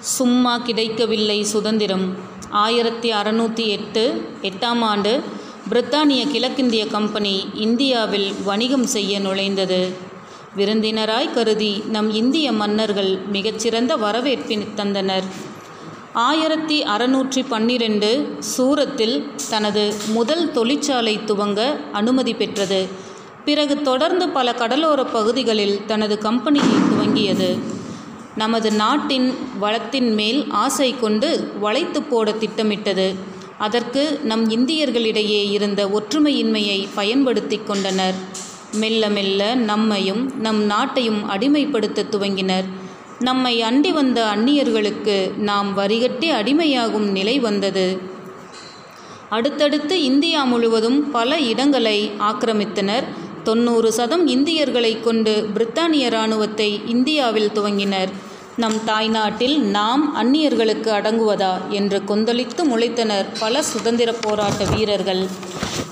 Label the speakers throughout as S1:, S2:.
S1: சும்மா கிடைக்கவில்லை சுதந்திரம். ஆயிரத்தி அறநூற்றி எட்டு எட்டாம் ஆண்டு பிரித்தானிய கிழக்கிந்திய கம்பெனி இந்தியாவில் வணிகம் செய்ய நுழைந்தது. விருந்தினராய் கருதி நம் இந்திய மன்னர்கள் மிகச்சிறந்த வரவேற்பின் தந்தனர். ஆயிரத்தி அறநூற்றி பன்னிரெண்டு சூரத்தில் தனது முதல் தொழிற்சாலை துவங்க அனுமதி பெற்றது. பிறகு தொடர்ந்து பல கடலோர பகுதிகளில் தனது கம்பெனியை துவங்கியது. நமது நாட்டின் வளத்தின் மேல் ஆசை கொண்டு வளைத்து போட திட்டமிட்டது. அதற்கு நம் இந்தியர்களிடையே இருந்த ஒற்றுமையின்மையை பயன்படுத்தி கொண்டனர். மெல்ல மெல்ல நம்மையும் நம் நாட்டையும் அடிமைப்படுத்த துவங்கினர். நம்மை அண்டி வந்த அந்நியர்களுக்கு நாம் வரிகட்டி அடிமையாகும் நிலை வந்தது. அடுத்தடுத்து இந்தியா முழுவதும் பல இடங்களை ஆக்கிரமித்தனர். தொண்ணூறு சதம் இந்தியர்களை கொண்டு பிரித்தானிய இராணுவத்தை இந்தியாவில் துவங்கினர். நம் தாய்நாட்டில் நாம் அந்நியர்களுக்கு அடங்குவதா என்று கொந்தளித்து முளைத்தனர் பல சுதந்திர போராட்ட வீரர்கள்.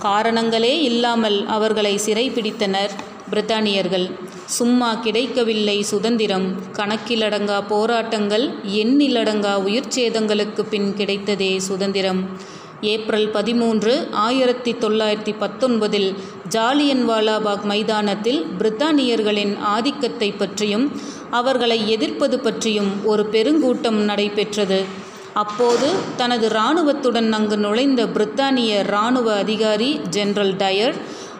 S1: காரணங்களே இல்லாமல் அவர்களை சிறைப்பிடித்தனர் பிரித்தானியர்கள். சும்மா கிடைக்கவில்லை சுதந்திரம். கணக்கிலடங்கா போராட்டங்கள் எண்ணிலடங்கா உயிர் சேதங்களுக்கு பின் கிடைத்ததே சுதந்திரம். ஏப்ரல் பதிமூன்று ஆயிரத்தி தொள்ளாயிரத்தி பத்தொன்பதில் ஜாலியன்வாலாபாக் மைதானத்தில் பிரித்தானியர்களின் ஆதிக்கத்தை பற்றியும் அவர்களை எதிர்ப்பது பற்றியும் ஒரு பெருங்கூட்டம் நடைபெற்றது. அப்போது தனது இராணுவத்துடன் அங்கு நுழைந்த பிரித்தானிய இராணுவ அதிகாரி ஜெனரல் டயர்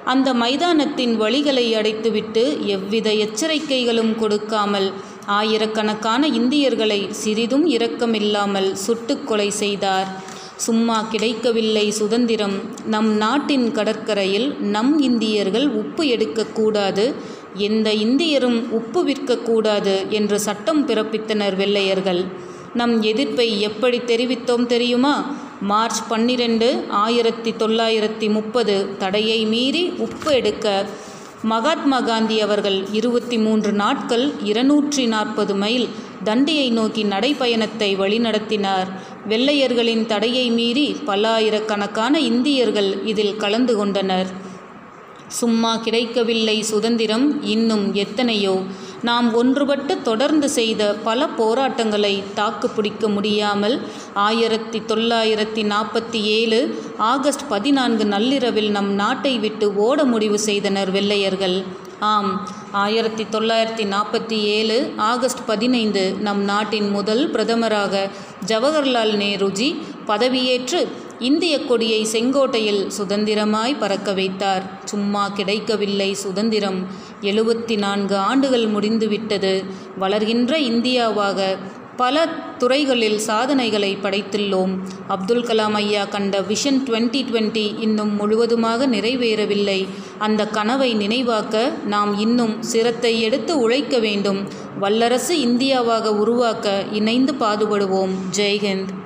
S1: அந்த மைதானத்தின் வழிகளை அடைத்துவிட்டு எவ்வித எச்சரிக்கைகளும் கொடுக்காமல் ஆயிரக்கணக்கான இந்தியர்களை சிறிதும் இரக்கமில்லாமல் சுட்டுக்கொலை செய்தார். சும்மா கிடைக்கவில்லை சுதந்திரம். நம் நாட்டின் கடற்கரையில் நம் இந்தியர்கள் உப்பு எடுக்கக்கூடாது. எந்த இந்தியரும் உப்பு விற்கக்கூடாது என்று சட்டம் பிறப்பித்தனர் வெள்ளையர்கள். நம் எதிர்ப்பை எப்படி தெரிவித்தோம் தெரியுமா? மார்ச் பன்னிரெண்டு ஆயிரத்தி தொள்ளாயிரத்தி முப்பது. தடையை மீறி உப்பு எடுக்க மகாத்மா காந்தி அவர்கள் இருபத்தி மூன்று நாட்கள் இருநூற்றி நாற்பது மைல் தண்டியை நோக்கி நடைப்பயணத்தை வழிநடத்தினார். வெள்ளையர்களின் தடையை மீறி பல்லாயிரக்கணக்கான இந்தியர்கள் இதில் கலந்து கொண்டனர். சும்மா கிடைக்கவில்லை சுதந்திரம் இன்னும் எத்தனையோ? நாம் ஒன்றுபட்டு தொடர்ந்து செய்த பல போராட்டங்களை தாக்கு பிடிக்க முடியாமல் ஆயிரத்தி தொள்ளாயிரத்தி நாற்பத்தி ஏழு ஆகஸ்ட் பதினான்கு நள்ளிரவில் நம் நாட்டை விட்டு ஓட முடிவு செய்தனர் வெள்ளையர்கள். ஆம் ஆயிரத்தி தொள்ளாயிரத்தி நாற்பத்தி ஏழு ஆகஸ்ட் பதினைந்து நம் நாட்டின் முதல் பிரதமராக ஜவஹர்லால் நேருஜி பதவியேற்று இந்திய கொடியை செங்கோட்டையில் சுதந்திரமாய் பறக்க வைத்தார். சும்மா கிடைக்கவில்லை சுதந்திரம். எழுபத்தி நான்கு ஆண்டுகள் முடிந்துவிட்டது வளர்கின்ற இந்தியாவாக பல துறைகளில் சாதனைகளை படைத்துள்ளோம். அப்துல் கலாம் ஐயா கண்ட விஷன் டுவெண்ட்டி டுவெண்ட்டி இன்னும் முழுவதுமாக நிறைவேறவில்லை. அந்த கனவை நினைவாக்க நாம் இன்னும் சிரத்தை எடுத்து உழைக்க வேண்டும். வல்லரசு இந்தியாவாக உருவாக்க இணைந்து பாடுபடுவோம். ஜெய்ஹிந்த்.